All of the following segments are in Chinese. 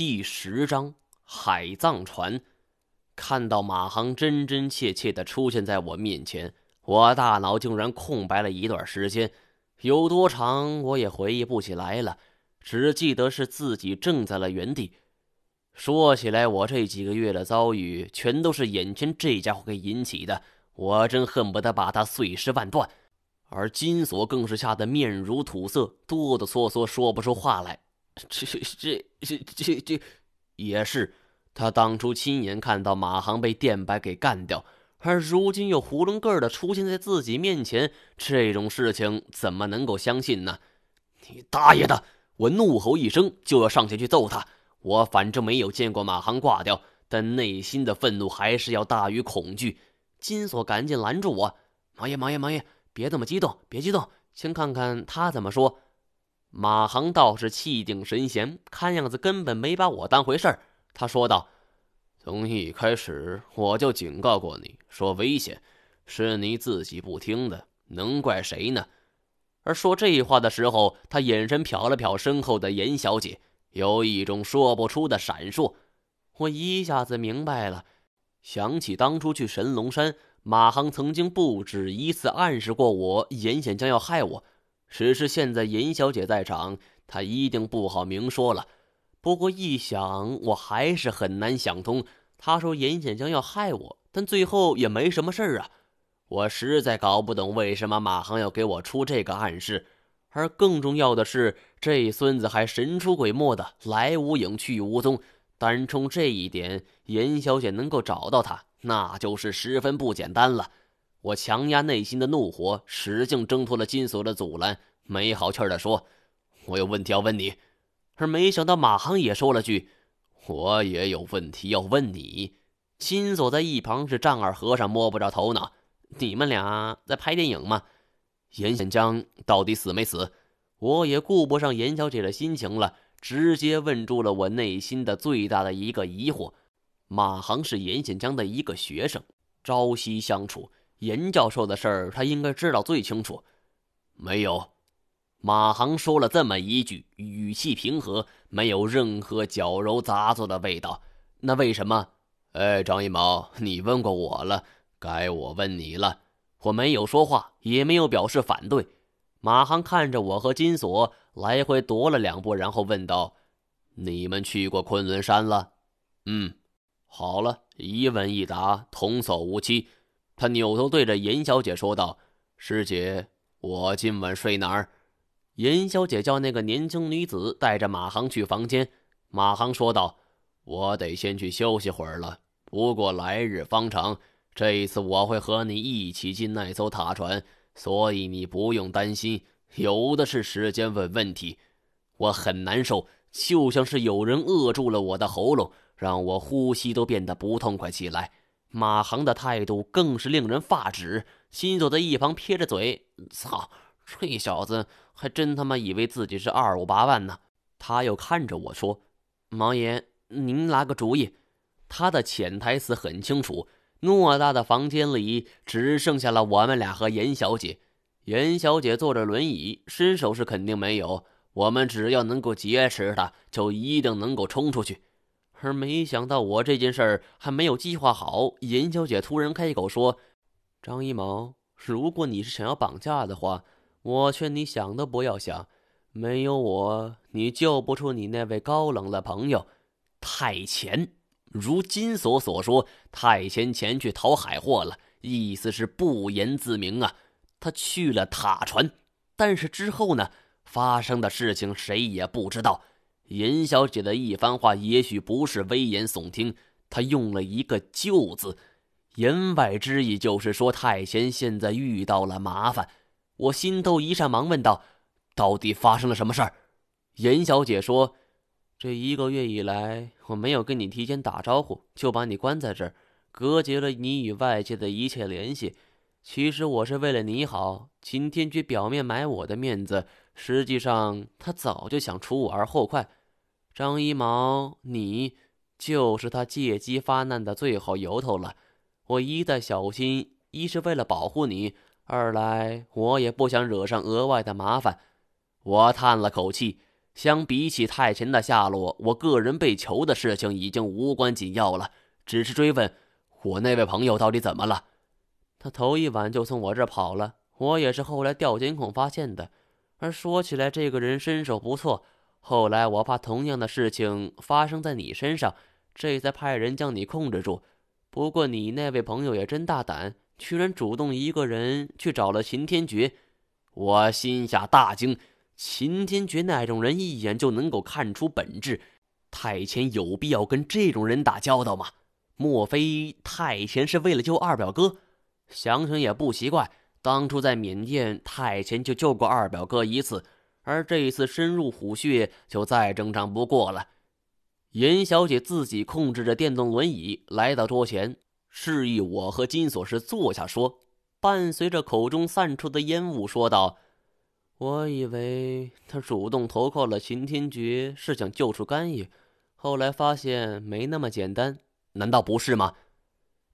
第十章海葬船。看到马航真真切切的出现在我面前，我大脑竟然空白了一段时间，有多长我也回忆不起来了，只记得是自己怔在了原地。说起来，我这几个月的遭遇，全都是眼前这家伙给引起的，我真恨不得把他碎尸万段。而金锁更是吓得面如土色，哆哆嗦嗦说不出话来。这这这这这，也是他当初亲眼看到马航被电白给干掉，而如今又囫囵个的出现在自己面前，这种事情怎么能够相信呢？你大爷的！我怒吼一声，就要上前去揍他。我反正没有见过马航挂掉，但内心的愤怒还是要大于恐惧。金锁赶紧拦住我：“王爷，王爷，王爷，别这么激动，别激动，先看看他怎么说。”马航倒是气定神闲，看样子根本没把我当回事儿。他说道：“从一开始我就警告过你，说危险，是你自己不听的，能怪谁呢？”而说这话的时候，他眼神瞟了瞟身后的严小姐，有一种说不出的闪烁。我一下子明白了，想起当初去神龙山，马航曾经不止一次暗示过我，严显将要害我。只是现在严小姐在场，她一定不好明说了。不过一想，我还是很难想通。她说严显江要害我，但最后也没什么事儿啊。我实在搞不懂为什么马航要给我出这个暗示。而更重要的是，这孙子还神出鬼没的，来无影去无踪。单冲这一点，严小姐能够找到他，那就是十分不简单了。我强压内心的怒火，使劲挣脱了金锁的阻拦，没好气儿地说：“我有问题要问你。”而没想到马航也说了句：“我也有问题要问你。”金锁在一旁是丈二和尚摸不着头脑：“你们俩在拍电影吗？严显江到底死没死？”我也顾不上严小姐的心情了，直接问住了我内心的最大的一个疑惑：马航是严显江的一个学生，朝夕相处。严教授的事儿，他应该知道最清楚。没有，马航说了这么一句，语气平和，没有任何矫揉杂作的味道。那为什么？哎，张一毛，你问过我了，该我问你了。我没有说话，也没有表示反对。马航看着我和金锁，来回踱了两步，然后问道：“你们去过昆仑山了？”“嗯。”“好了，一问一答，童叟无欺。”他扭头对着严小姐说道：“师姐，我今晚睡哪儿？”严小姐叫那个年轻女子带着马航去房间。马航说道：“我得先去休息会儿了，不过来日方长，这一次我会和你一起进那艘塔船，所以你不用担心，有的是时间问问题。”我很难受，就像是有人扼住了我的喉咙，让我呼吸都变得不痛快起来。马航的态度更是令人发指。新锁在一旁撇着嘴：“操，这小子还真他妈以为自己是二五八万呢。”他又看着我说：“毛爷，您拿个主意。”他的潜台词很清楚：偌大的房间里只剩下了我们俩和严小姐。严小姐坐着轮椅，身手是肯定没有。我们只要能够劫持她，就一定能够冲出去。而没想到，我这件事儿还没有计划好，严小姐突然开口说：“张一毛，如果你是想要绑架的话，我劝你想都不要想，没有我，你救不出你那位高冷的朋友太乾。如金锁所说，太乾前去讨海货了，意思是不言自明啊。他去了塔船，但是之后呢？发生的事情谁也不知道。”严小姐的一番话也许不是危言耸听，她用了一个“救”字，言外之意就是说太贤现在遇到了麻烦。我心头一颤，忙问道：“到底发生了什么事儿？”严小姐说：“这一个月以来，我没有跟你提前打招呼，就把你关在这儿，隔绝了你与外界的一切联系。其实我是为了你好，秦天却表面买我的面子，实际上他早就想除我而后快。”张一毛，你就是他借机发难的最好由头了。我一再小心，一是为了保护你，二来我也不想惹上额外的麻烦。我叹了口气，相比起太前的下落，我个人被囚的事情已经无关紧要了。只是追问我那位朋友到底怎么了？他头一晚就从我这儿跑了，我也是后来调监控发现的。而说起来，这个人身手不错。后来我怕同样的事情发生在你身上，这才派人将你控制住。不过你那位朋友也真大胆，居然主动一个人去找了秦天爵。我心下大惊。秦天爵那种人一眼就能够看出本质，太前有必要跟这种人打交道吗？莫非太前是为了救二表哥？想想也不奇怪，当初在缅甸，太前就救过二表哥一次，而这一次深入虎穴，就再正常不过了。严小姐自己控制着电动轮椅来到桌前，示意我和金锁是坐下说，伴随着口中散出的烟雾说道。我以为他主动投靠了秦天觉是想救出干爷，后来发现没那么简单，难道不是吗？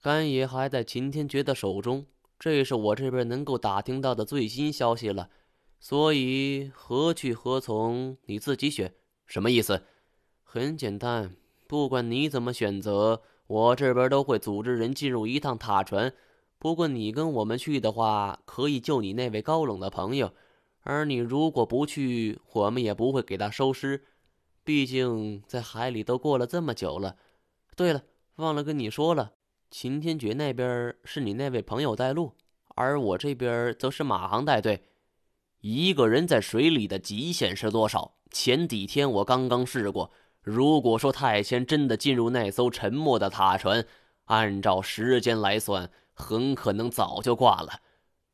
干爷还在秦天觉的手中，这是我这边能够打听到的最新消息了。所以何去何从，你自己选。什么意思？很简单，不管你怎么选择，我这边都会组织人进入一趟塔船。不过你跟我们去的话，可以救你那位高冷的朋友。而你如果不去，我们也不会给他收尸。毕竟在海里都过了这么久了。对了，忘了跟你说了，秦天爵那边是你那位朋友带路，而我这边则是马航带队。一个人在水里的极限是多少？前几天我刚刚试过。如果说太谦真的进入那艘沉没的塔船，按照时间来算，很可能早就挂了。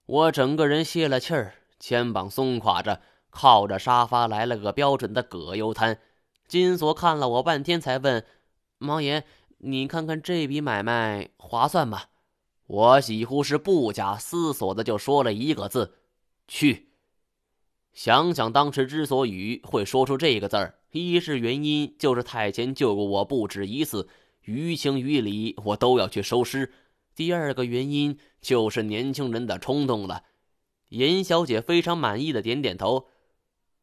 我整个人泄了气儿。肩膀松垮着，靠着沙发来了个标准的葛优瘫。金锁看了我半天，才问：“毛爷，你看看这笔买卖划算吗？”我几乎是不假思索的就说了一个字：“去。”想想当时之所以会说出这个字儿，一是原因就是太监救过我不止一次，于情于理我都要去收尸；第二个原因就是年轻人的冲动了。严小姐非常满意的点点头，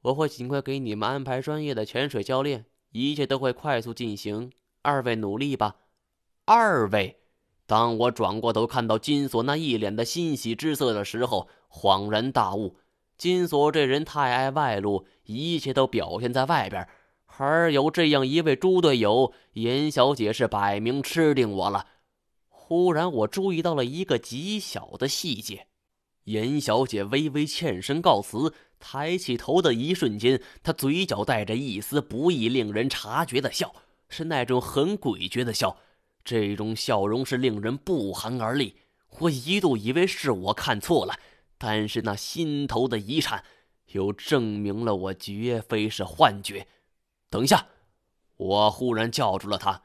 我会尽快给你们安排专业的潜水教练，一切都会快速进行。二位努力吧。二位，当我转过头看到金锁那一脸的欣喜之色的时候，恍然大悟：金锁这人太爱外露，一切都表现在外边。而有这样一位猪队友，严小姐是摆明吃定我了。忽然，我注意到了一个极小的细节。严小姐微微欠身告辞，抬起头的一瞬间，她嘴角带着一丝不易令人察觉的笑，是那种很诡谲的笑。这种笑容是令人不寒而栗。我一度以为是我看错了，但是那心头的一颤，又证明了我绝非是幻觉。等一下，我忽然叫住了她。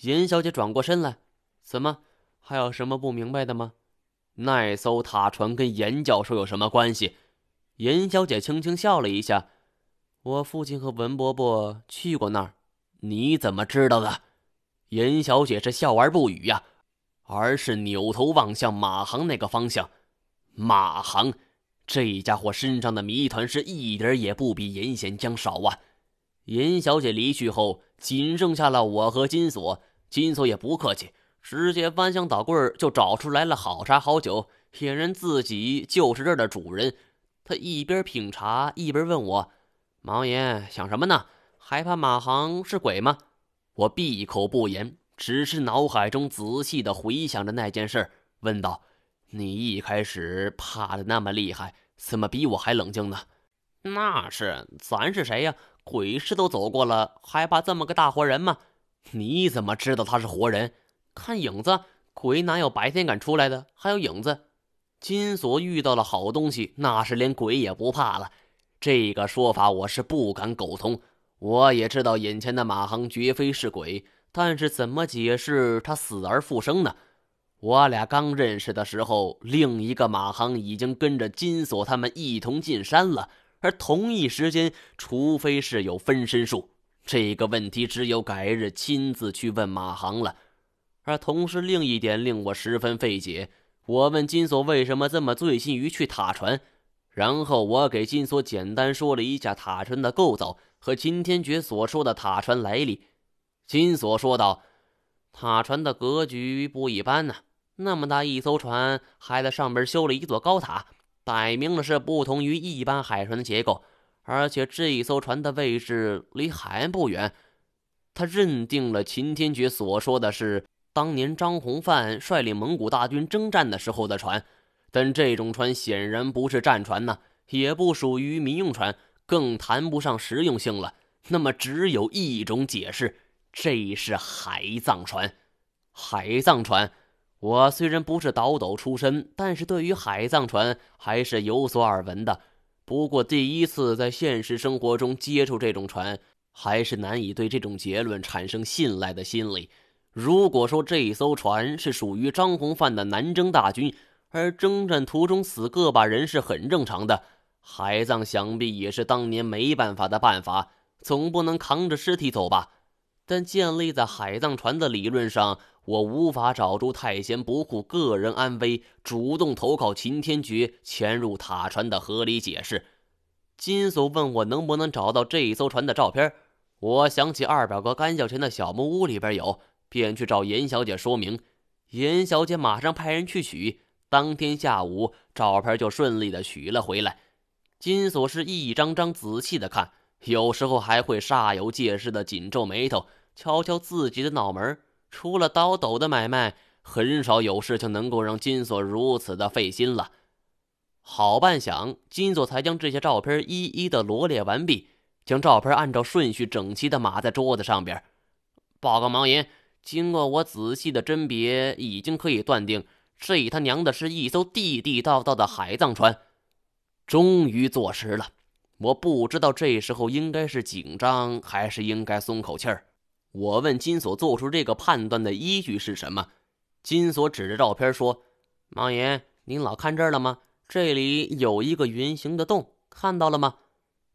严小姐转过身来，怎么，还有什么不明白的吗？那艘塔船跟严教授有什么关系？严小姐轻轻笑了一下。我父亲和文伯伯去过那儿，你怎么知道的？严小姐是笑而不语呀，而是扭头望向马航那个方向。马航，这家伙身上的谜团是一点也不比严显江少啊！严小姐离去后，仅剩下了我和金锁。金锁也不客气。直接翻箱倒柜就找出来了好茶好酒，显然自己就是这儿的主人。他一边品茶一边问我：“毛爷想什么呢？害怕马航是鬼吗？”我闭口不言，只是脑海中仔细的回想着那件事，问道：“你一开始怕的那么厉害，怎么比我还冷静呢？”“那是，咱是谁呀？鬼市都走过了，还怕这么个大活人吗？”“你怎么知道他是活人？”看影子，鬼哪有白天敢出来的？还有影子，金锁遇到了好东西，那是连鬼也不怕了。这个说法我是不敢苟同。我也知道眼前的马航绝非是鬼，但是怎么解释他死而复生呢？我俩刚认识的时候，另一个马航已经跟着金锁他们一同进山了，而同一时间，除非是有分身术，这个问题只有改日亲自去问马航了。而同时，另一点令我十分费解。我问金锁为什么这么醉心于去塔船，然后我给金锁简单说了一下塔船的构造，和金天觉所说的塔船来历。金锁说道：“塔船的格局不一般呐，那么大一艘船，还在上边修了一座高塔，摆明了是不同于一般海船的结构。而且这一艘船的位置离海岸不远。”他认定了秦天觉所说的是当年张弘范率领蒙古大军征战的时候的船，但这种船显然不是战船呐，也不属于民用船，更谈不上实用性了。那么只有一种解释，这是海葬船。海葬船，我虽然不是倒斗出身，但是对于海葬船还是有所耳闻的。不过第一次在现实生活中接触这种船。还是难以对这种结论产生信赖的心理。如果说这艘船是属于张弘范的南征大军，而征战途中死个把人是很正常的，海葬想必也是当年没办法的办法，总不能扛着尸体走吧？但建立在海葬船的理论上，我无法找出太闲不顾个人安危，主动投靠秦天觉潜入塔船的合理解释。金锁问我能不能找到这艘船的照片。我想起二表哥干校前的小木屋里边有，便去找严小姐说明。严小姐马上派人去取，当天下午照片就顺利的取了回来。金锁是一张张仔细的看，有时候还会煞有介事的紧皱眉头，敲敲自己的脑门。除了倒斗的买卖，很少有事情能够让金锁如此的费心了。好半晌，金锁才将这些照片一一的罗列完毕。将照片按照顺序整齐的码在桌子上边。报告毛爷，经过我仔细的甄别，已经可以断定，这他娘的是一艘地地道道的海葬船。终于坐实了，我不知道这时候应该是紧张还是应该松口气儿。我问金锁做出这个判断的依据是什么？金锁指着照片说：“毛爷，您老看这儿了吗？这里有一个圆形的洞，看到了吗？”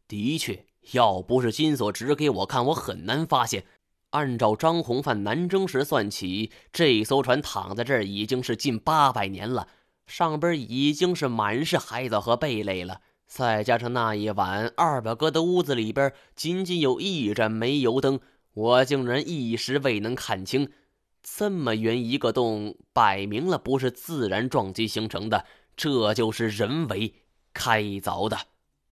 的确。要不是金锁指给我看，我很难发现。按照张弘范南征时算起，这艘船躺在这儿已经是近八百年了，上边已经是满是海藻和贝类了。再加上那一晚二表哥的屋子里边仅仅有一盏煤油灯，我竟然一时未能看清。这么圆一个洞，摆明了不是自然撞击形成的，这就是人为开凿的。